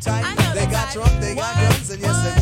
the. They got the. Trump, they got guns, and yes, they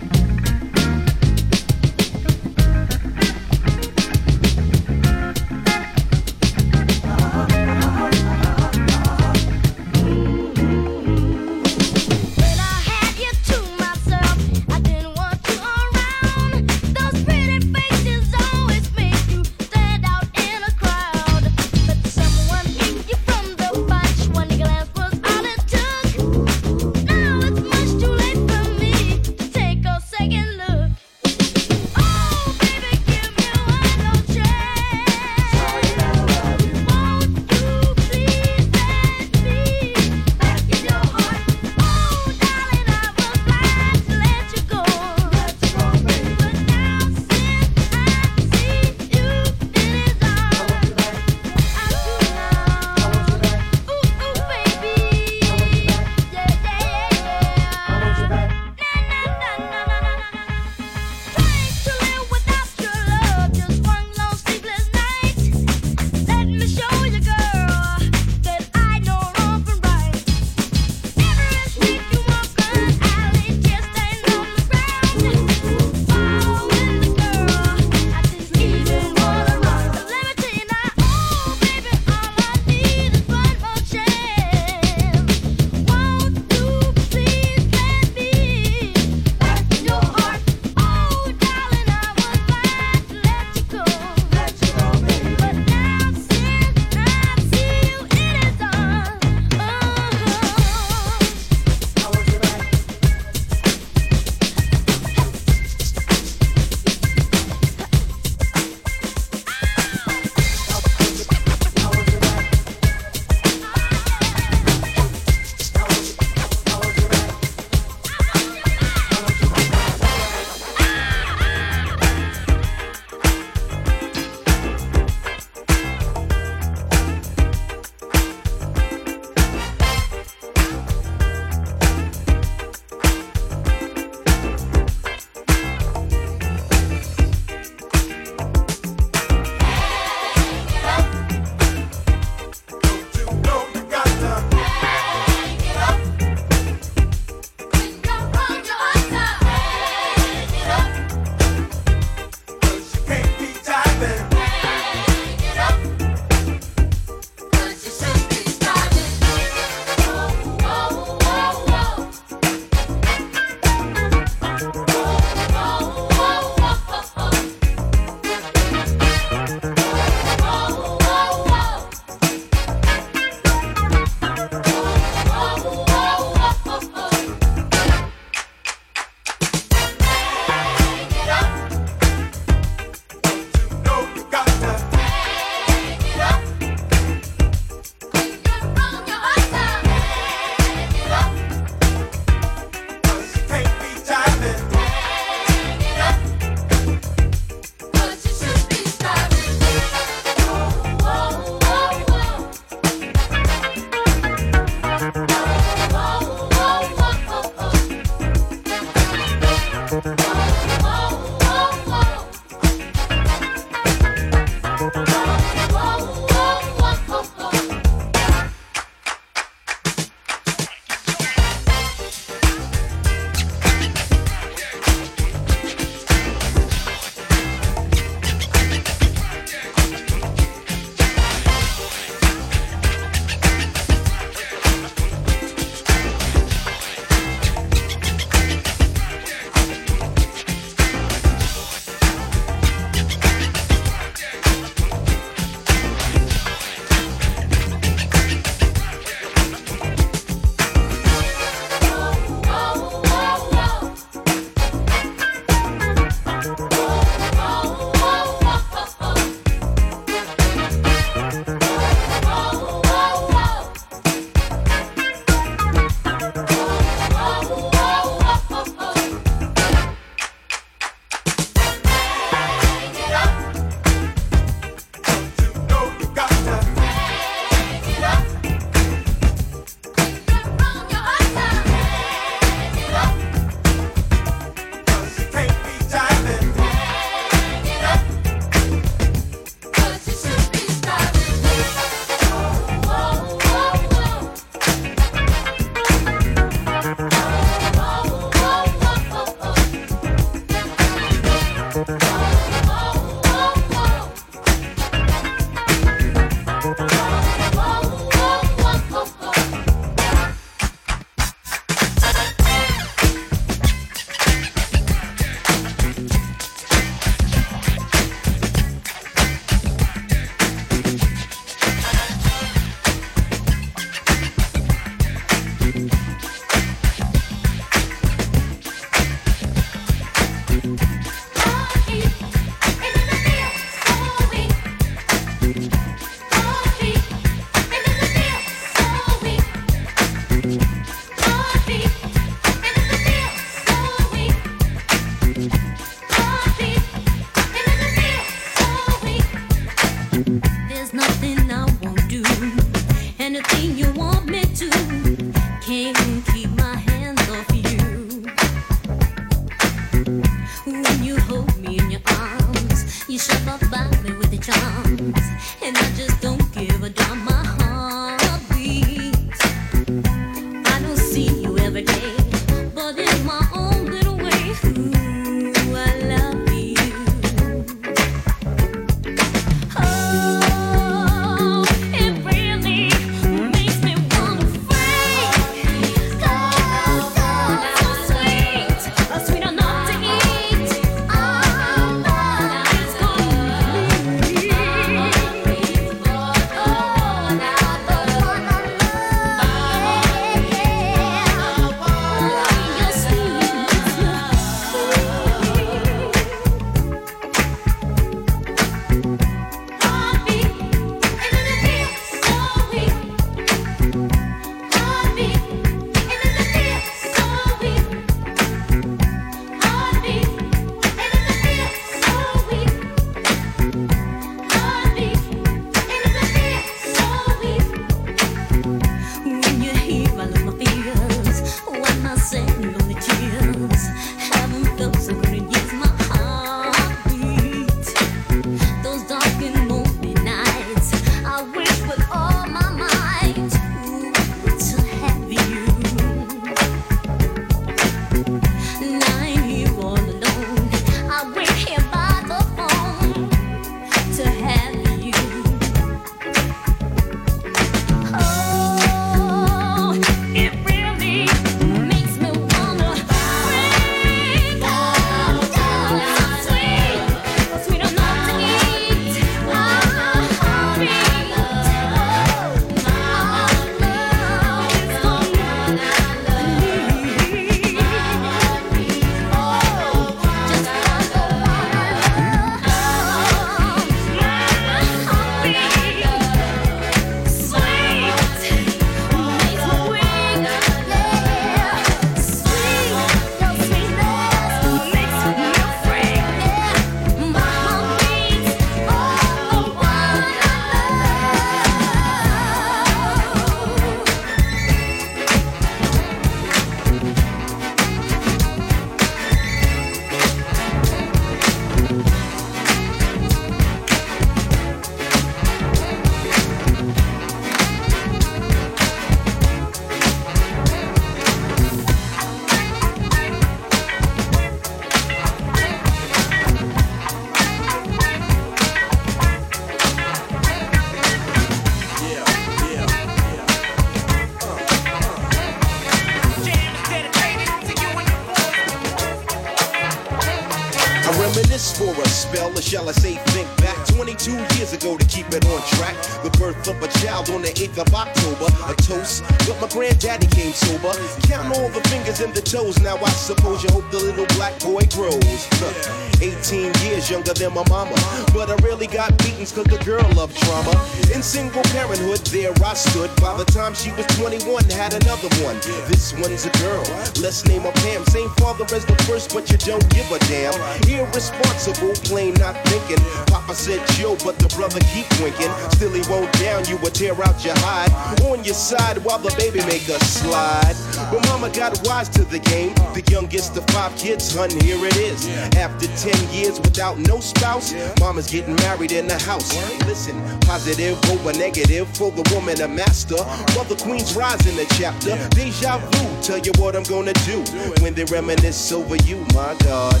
My mama. But I really got beatings cause the girl loved drama. In single parenthood, there I stood. By the time she was 21, had another one. This one's a girl. Let's name a Pam. Same father as the first, but you don't give a damn. Irresponsible, plain not thinking. Papa said Joe, but the brother keep winking. Still he won't down you would tear out your hide. On your side while the baby make a slide. But mama got wise to the game. The youngest of five kids, hun, here it is. After 10 years without no spouse, mama's getting married in the house. Listen, positive over negative for the woman a master. Mother Queen's rise in the chapter. Deja vu, tell you what I'm gonna do when they reminisce over you, my God.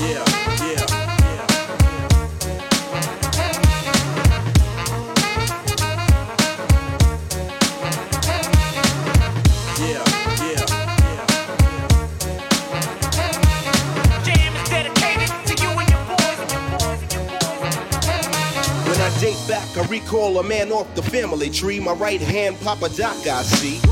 Yeah, yeah. Yeah. Yeah, yeah, yeah. Jam is dedicated to you and your boys and your boys and your boys When I think back, I recall a man off the family tree. My right hand, Papa Doc, I see.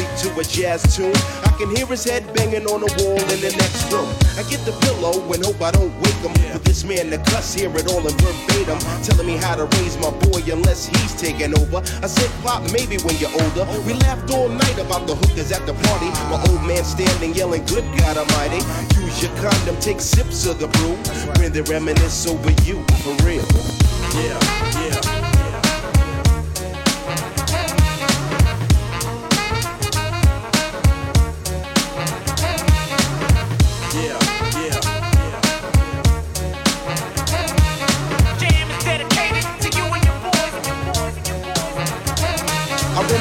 sleep to a jazz tune. I can hear his head banging on the wall in the next room. I get the pillow and hope I don't wake him. For this man to cuss, hear it all in verbatim. Telling me how to raise my boy unless he's taking over. I said, Pop, maybe when you're older. We laughed all night about the hookers at the party. My old man standing yelling, Good God Almighty. Use your condom, take sips of the brew. When they reminisce over you, for real. Yeah, yeah.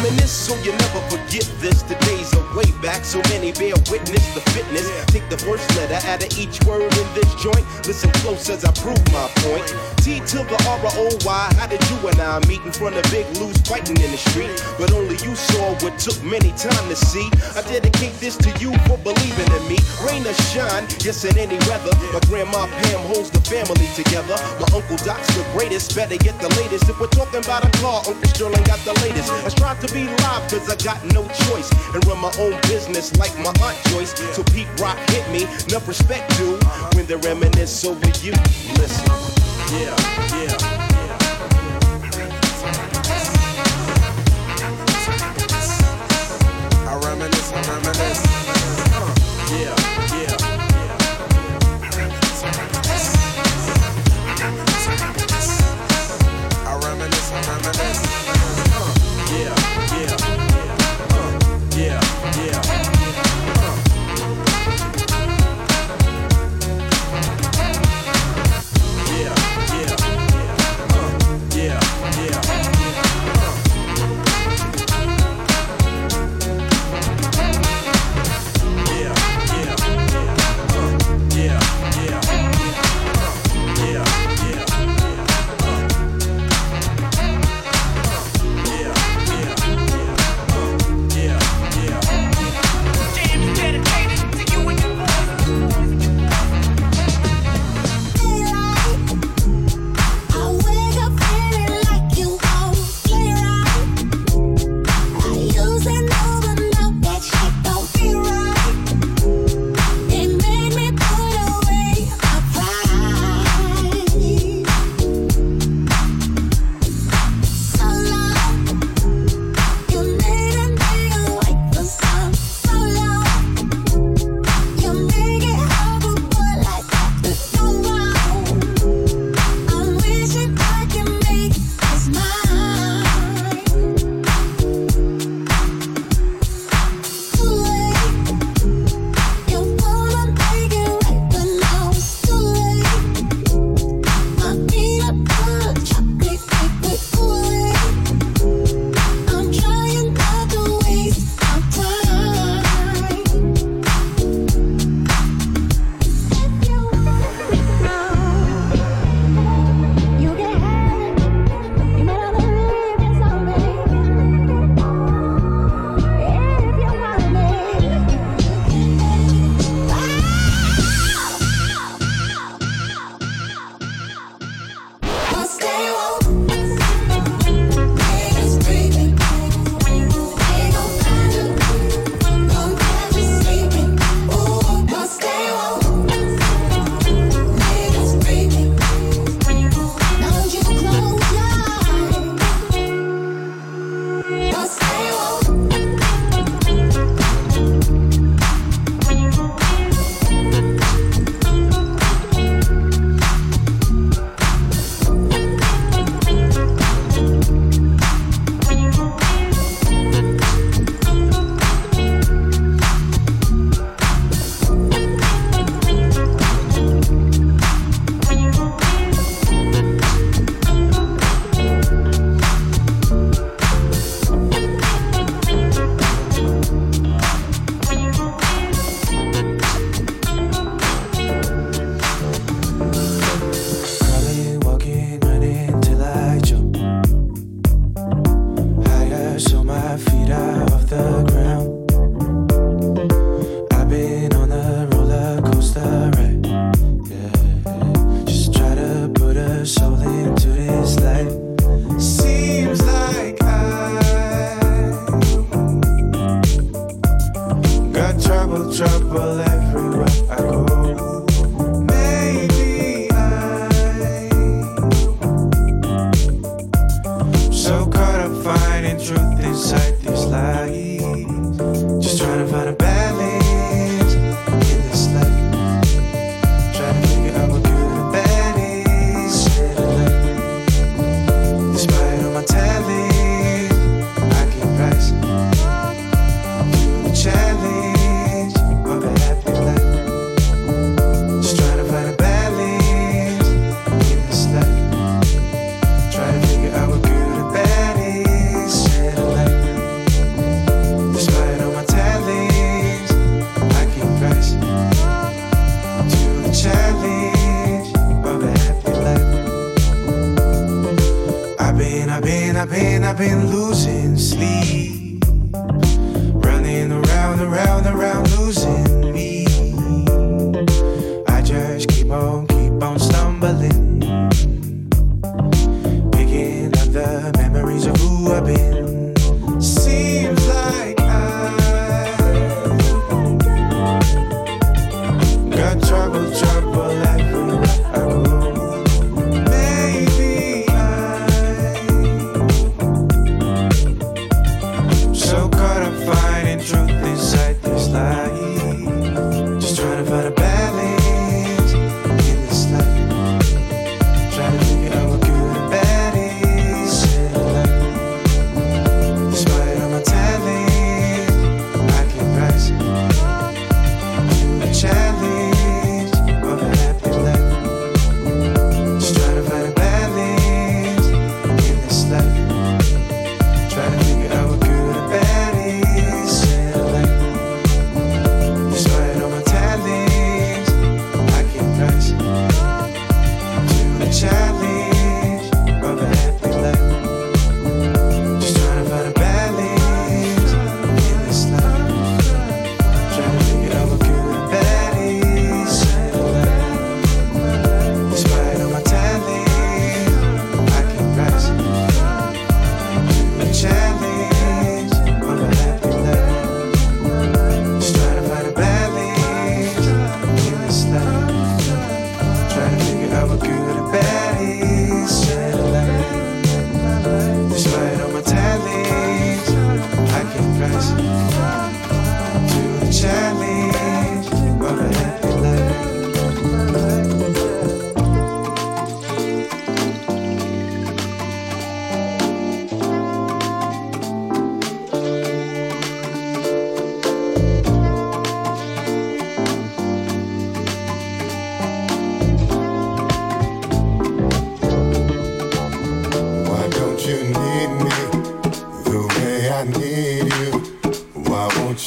Reminisce so you never forget this. The days are way back, so many bear witness the fitness. Take the first letter out of each word in this joint. Listen close as I prove my point. T to the R O Y. How did you and I meet in front of Big Lou's fighting in the street? But only you saw what took many time to see. I dedicate this to you for believing in me. Rain or shine, yes, in any weather. My grandma Pam holds the family together. My uncle Doc's the greatest, better get the latest. If we're talking about a car, Uncle Sterling got the latest. I strive to be live, cause I got no choice. And run my own business like my Aunt Joyce. So Pete Rock hit me, enough respect to when they reminisce over you. Listen. Yeah, yeah. Yeah I reminisce, reminisce. Uh.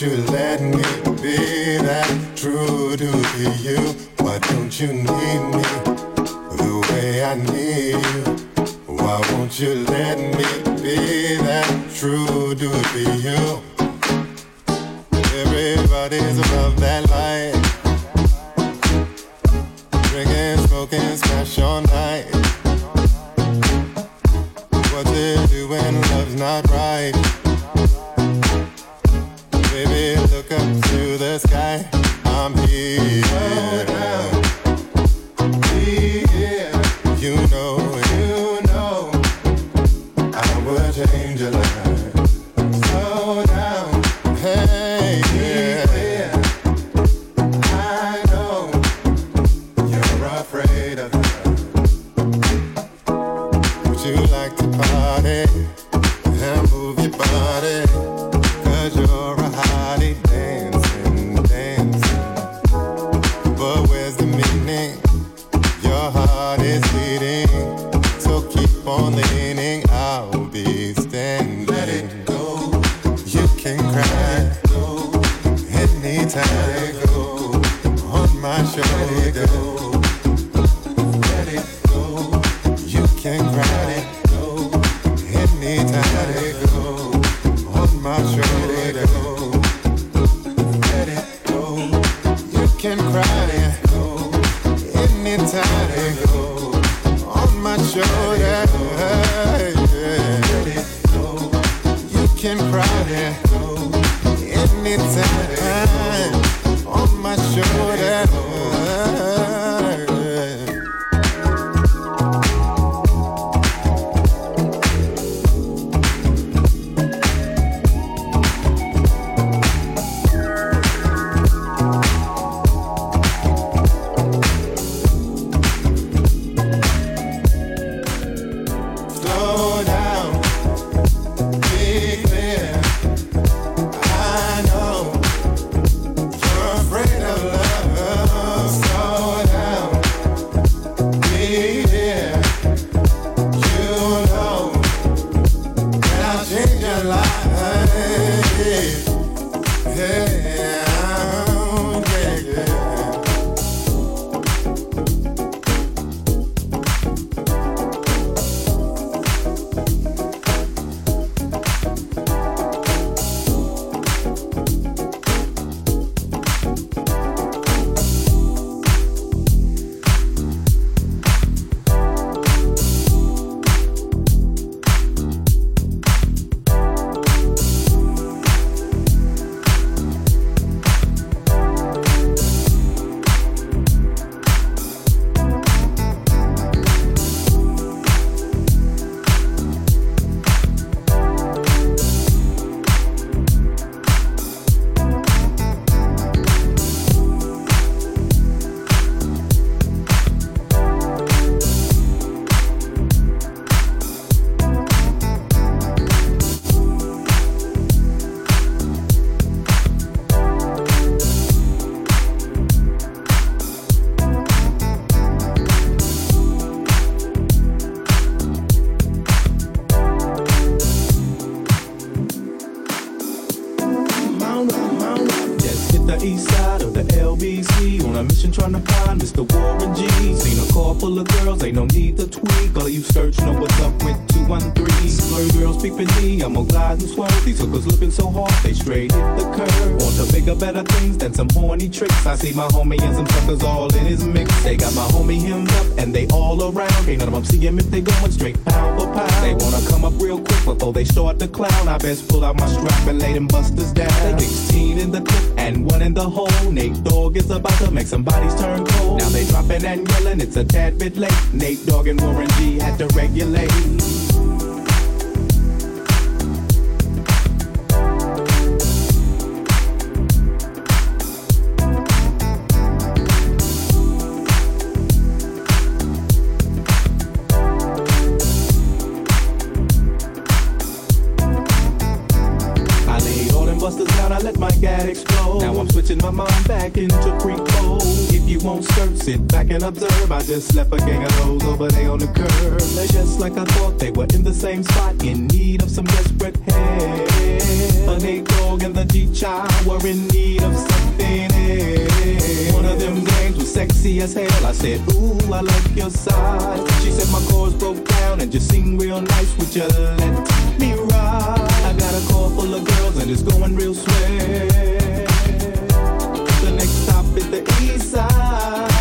you let me be that true to you? Why don't you need me the way I need you? Why won't you let me be that true to you? Everybody's above that light. Drinking, smoking, smash your night. What they're doing, love's not right. I see my homie and some suckers all in his mix. They got my homie hemmed up and they all around. Can't none of them see him if they going straight pound for pound. They wanna come up real quick before they start to clown. I best pull out my strap and lay them busters down. They 16 in the clip and one in the hole. Nate Dogg is about to make some bodies turn cold. Now they dropping and yelling, it's a tad bit late. Nate Dogg and Warren G had to regulate. Sit back and observe. I just left a gang of those over there on the curb. They're just like I thought they were in the same spot, in need of some desperate help. A Nate Dogg and the G-Child were in need of something else. One of them games was sexy as hell. I said, Ooh, I like your side. She said my chords broke down and just sing real nice. Would you let me ride? I got a car full of girls and it's going real swell. The next stop is the East Side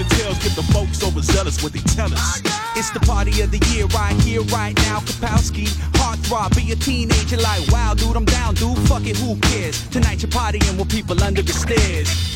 and tales get the folks overzealous when they tell us. It's the party of the year right here, right now. Kapowski, heartthrob, be a teenager like, wow, dude, I'm down, dude. Fuck it, who cares? Tonight you're partying with people under the stairs.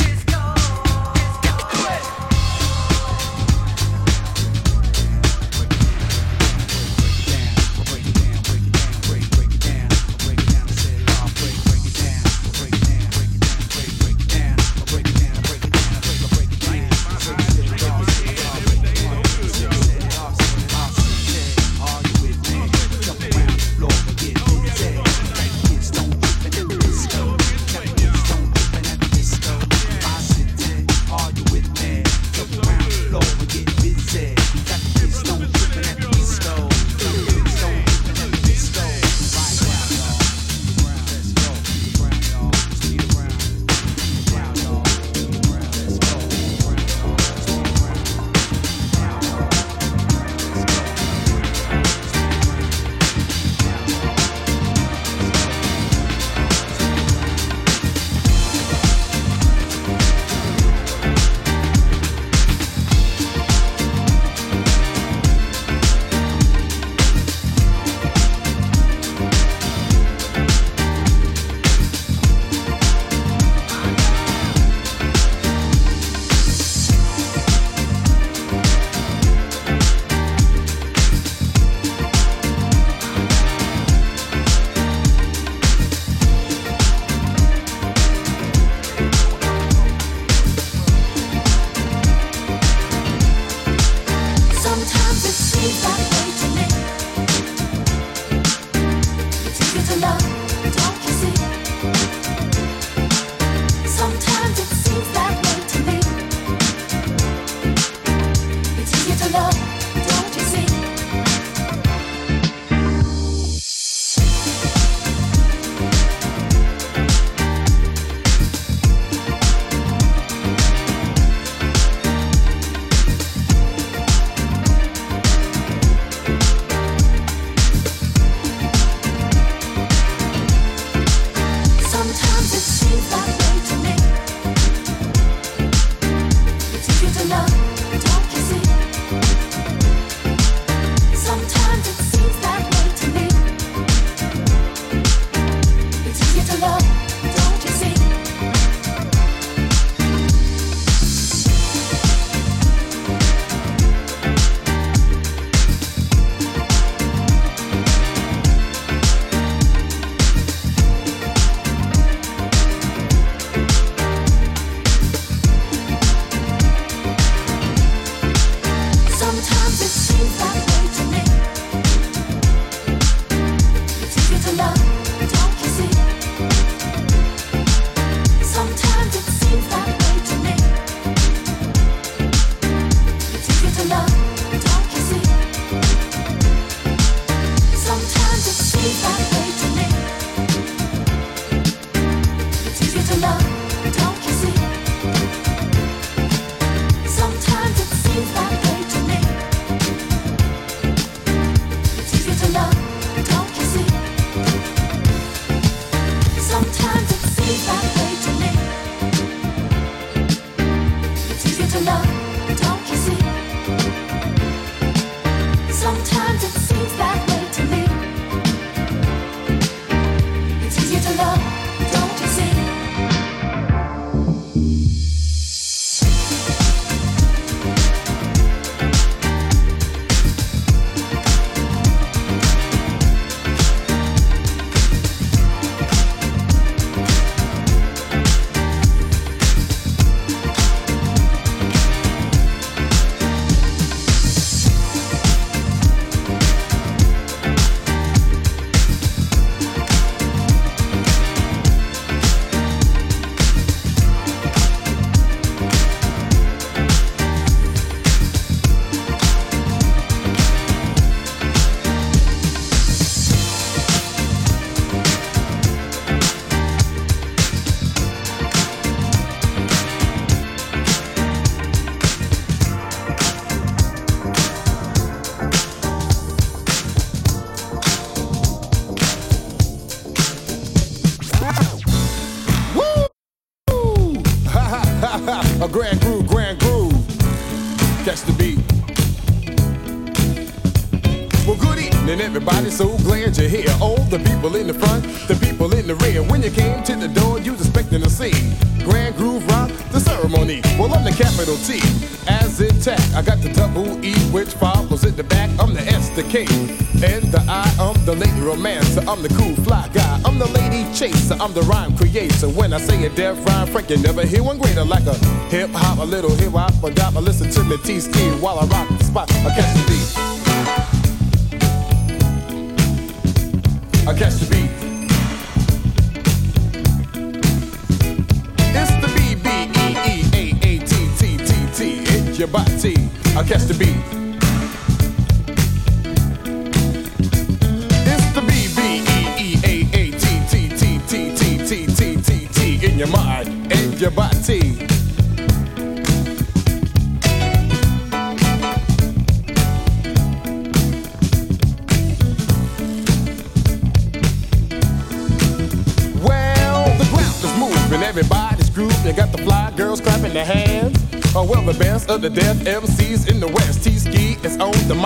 I'm the rhyme creator. When I say a def rhyme, Frank, you never hear one greater. Like a hip hop, a little hip hop, a dop. I listen to me T-Ski while I rock the spot. I catch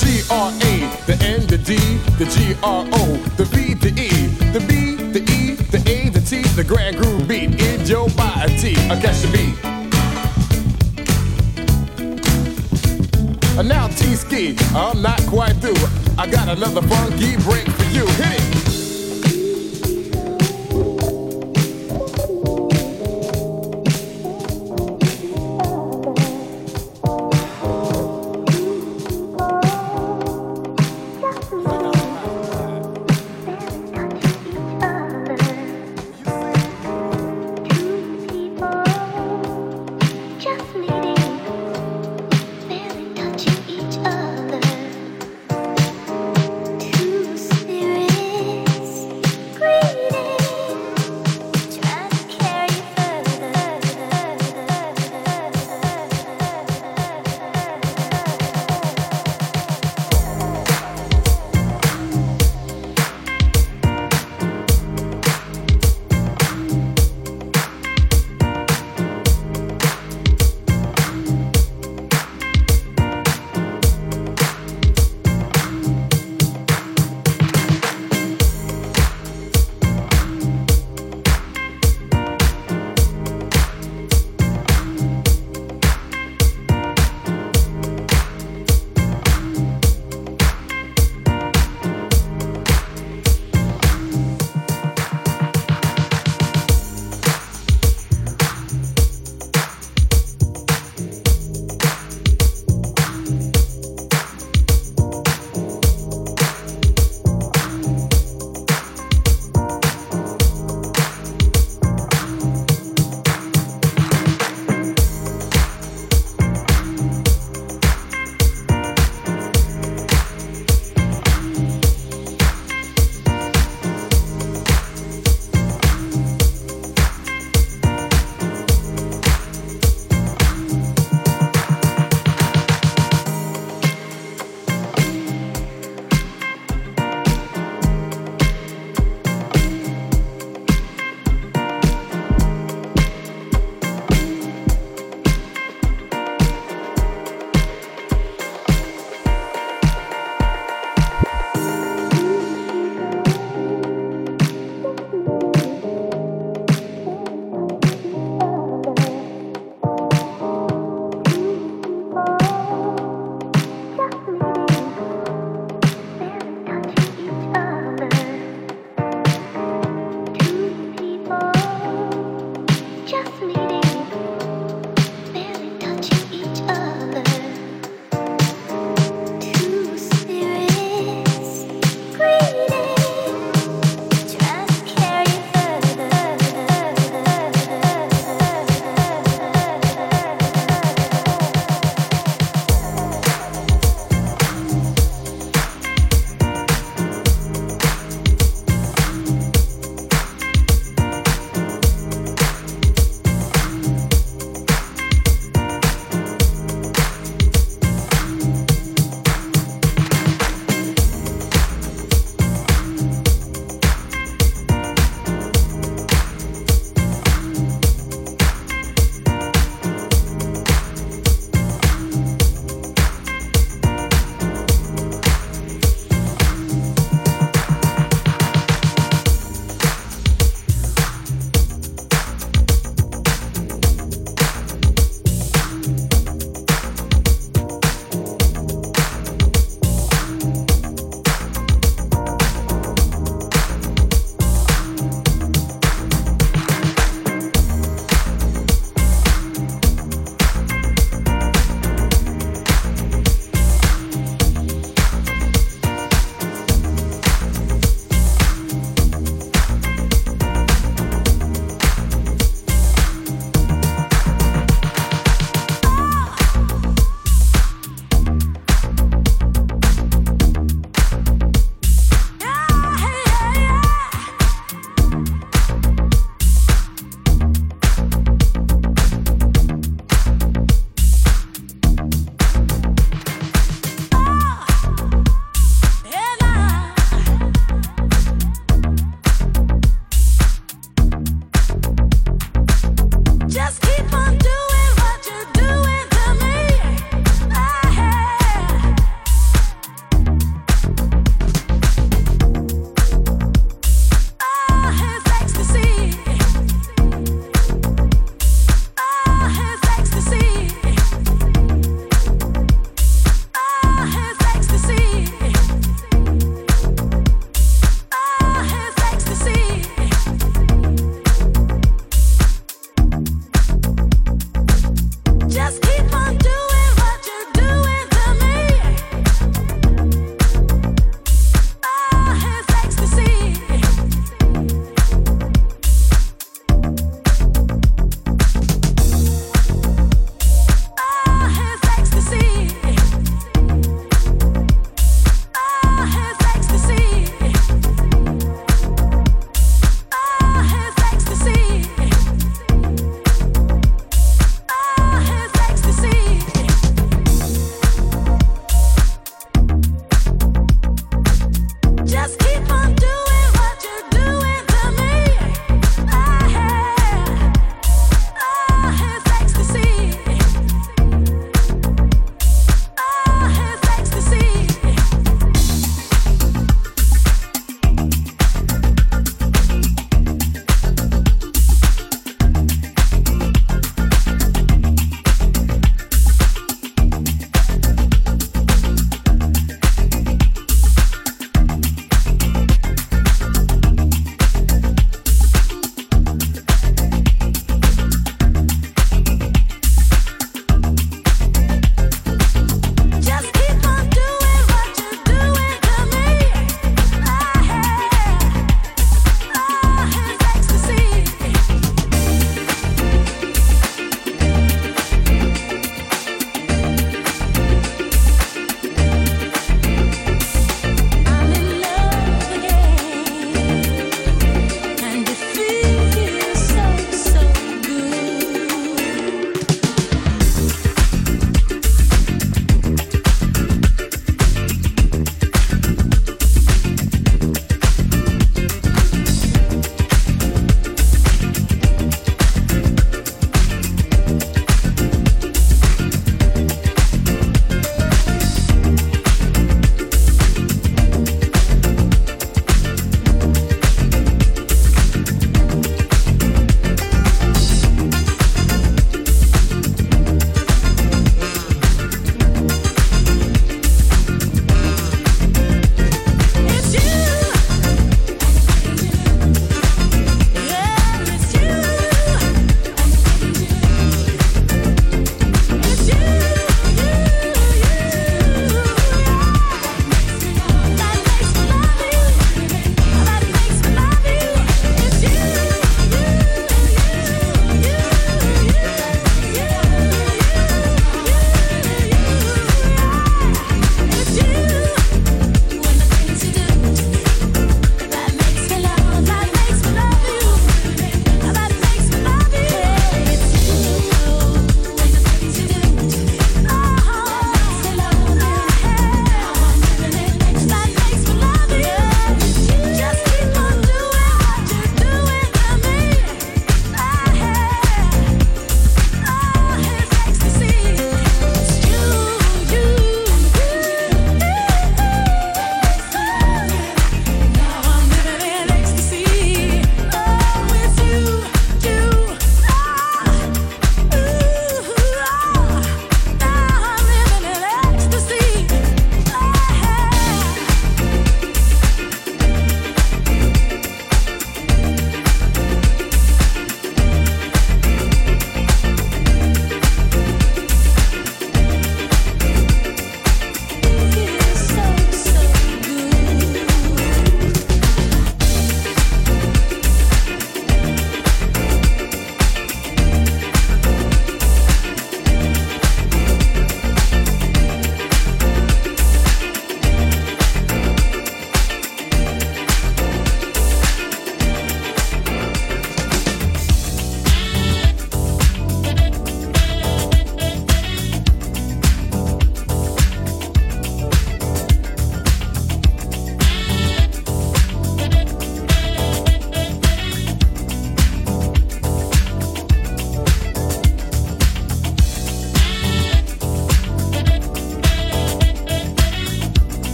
G R A, the N, the D, the G R O, the V, the E, the B, the E, the A, the T, the grand groove beat in your body. I catch the beat. And now T Ski, I'm not quite through. I got another funky break for you. Hit it.